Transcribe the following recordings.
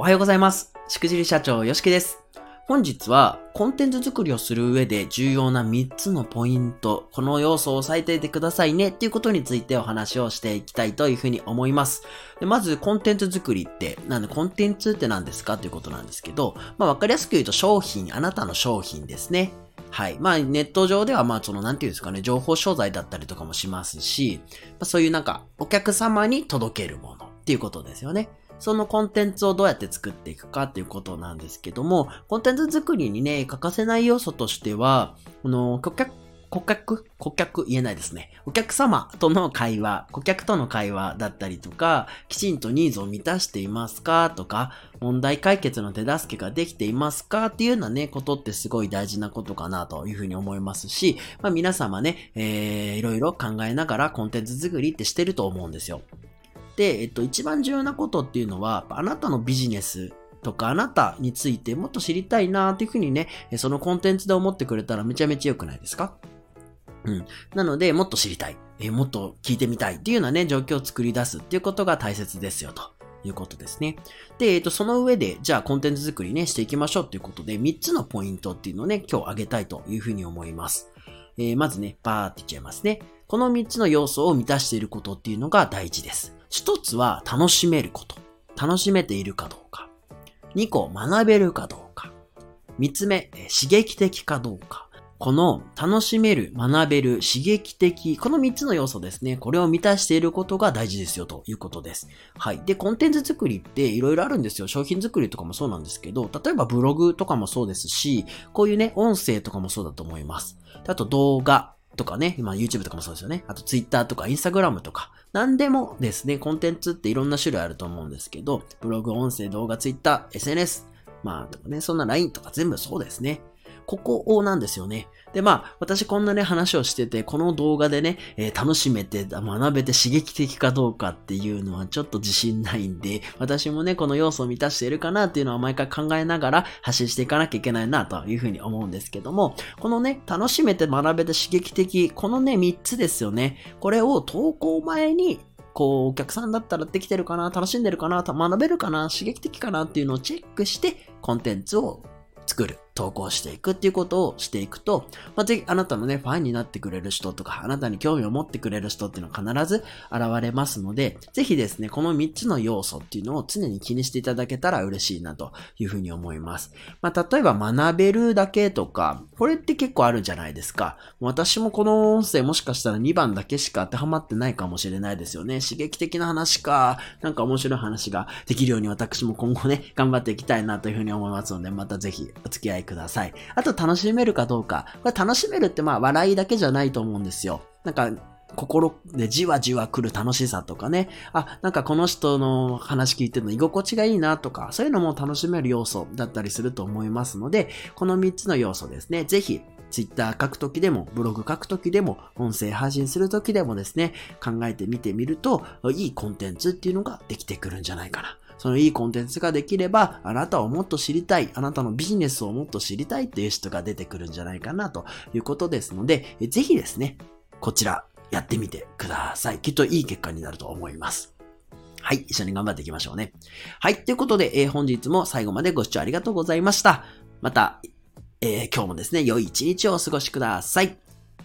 おはようございます。しくじり社長よしきです。本日はコンテンツ作りをする上で重要な3つのポイント、この要素を押さえていてくださいねっていうことについてお話をしていきたいというふうに思います。でまずコンテンツ作りって、なんでコンテンツって何ですか？ということなんですけど、まあわかりやすく言うと商品、あなたの商品ですね。はい。まあ、ネット上では、まあ、その、なんていうんですかね、情報商材だったりとかもしますし、まあ、そういうなんか、お客様に届けるものっていうことですよね。そのコンテンツをどうやって作っていくかっていうことなんですけども、コンテンツ作りにね、欠かせない要素としては、この、顧客、顧客顧客言えないですね。お客様との会話、顧客との会話だったりとか、きちんとニーズを満たしていますかとか、問題解決の手助けができていますかっていうようなね、ことってすごい大事なことかなというふうに思いますし、まあ皆様ね、えー、いろいろ考えながらコンテンツ作りってしてると思うんですよ。で、えっと、一番重要なことっていうのは、あなたのビジネスとかあなたについてもっと知りたいなっていうふうにね、そのコンテンツで思ってくれたらめちゃめちゃ良くないですか？うん。なので、もっと知りたい、えもっと聞いてみたいっていうようなね、状況を作り出すっていうことが大切ですよ、ということですね。で、えっ、と、その上で、じゃあコンテンツ作りね、していきましょうっていうことで、3つのポイントっていうのをね、今日挙げたいというふうに思います。えーまずね、バーっていっちゃいますね。この3つの要素を満たしていることっていうのが大事です。1つは楽しめること。楽しめているかどうか。2個、学べるかどうか。3つ目、刺激的かどうか。この楽しめる、学べる、刺激的、この3つの要素ですね。これを満たしていることが大事ですよということです。はい。で、コンテンツ作りっていろいろあるんですよ。商品作りとかもそうなんですけど、例えばブログとかもそうですし、こういうね、音声とかもそうだと思います。あと動画とかね、今 YouTube とかもそうですよね。あと Twitter とか Instagram とか、何でもですね、コンテンツっていろんな種類あると思うんですけど、ブログ、音声、動画、Twitter、SNS、まあ、とかね、そんな LINE とか全部そうですね。ここをなんですよね。で、まあ、私こんなね、話をしてて、この動画でね、えー楽しめて、学べて刺激的かどうかっていうのはちょっと自信ないんで、私もね、この要素を満たしているかなっていうのは毎回考えながら発信していかなきゃいけないなというふうに思うんですけども、このね、楽しめて学べて刺激的、このね、3つですよね。これを投稿前にこう、お客さんだったらできてるかな楽しんでるかな学べるかな刺激的かなっていうのをチェックして、コンテンツを作る、投稿していくっていうことをしていくと、まあ、ぜひあなたのね、ファンになってくれる人とか、あなたに興味を持ってくれる人っていうのは必ず現れますので、ぜひですね、この3つの要素っていうのを常に気にしていただけたら嬉しいなというふうに思います。まあ、例えば学べるだけとか、これって結構あるじゃないですか。私もこの音声もしかしたら2番だけしか当てはまってないかもしれないですよね。刺激的な話か、なんか面白い話ができるように私も今後ね、頑張っていきたいなというふうに思いますので、またぜひお付き合いください。あと楽しめるかどうか。これ楽しめるってまあ笑いだけじゃないと思うんですよ。なんか、心でじわじわ来る楽しさとかね。あ、なんかこの人の話聞いてるの居心地がいいなとか、そういうのも楽しめる要素だったりすると思いますので、この3つの要素ですね。ぜひ、ツイッター書くときでも、ブログ書くときでも、音声配信するときでもですね、考えてみてみると、いいコンテンツっていうのができてくるんじゃないかな。そのいいコンテンツができれば、あなたをもっと知りたい、あなたのビジネスをもっと知りたいっていう人が出てくるんじゃないかなということですので、ぜひですね、こちらやってみてください。きっといい結果になると思います。はい、一緒に頑張っていきましょうね。はい、ということで、えー本日も最後までご視聴ありがとうございました。また、えー今日もですね、良い一日をお過ごしください。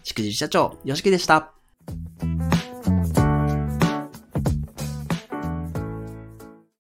しくじり社長、よしきでした。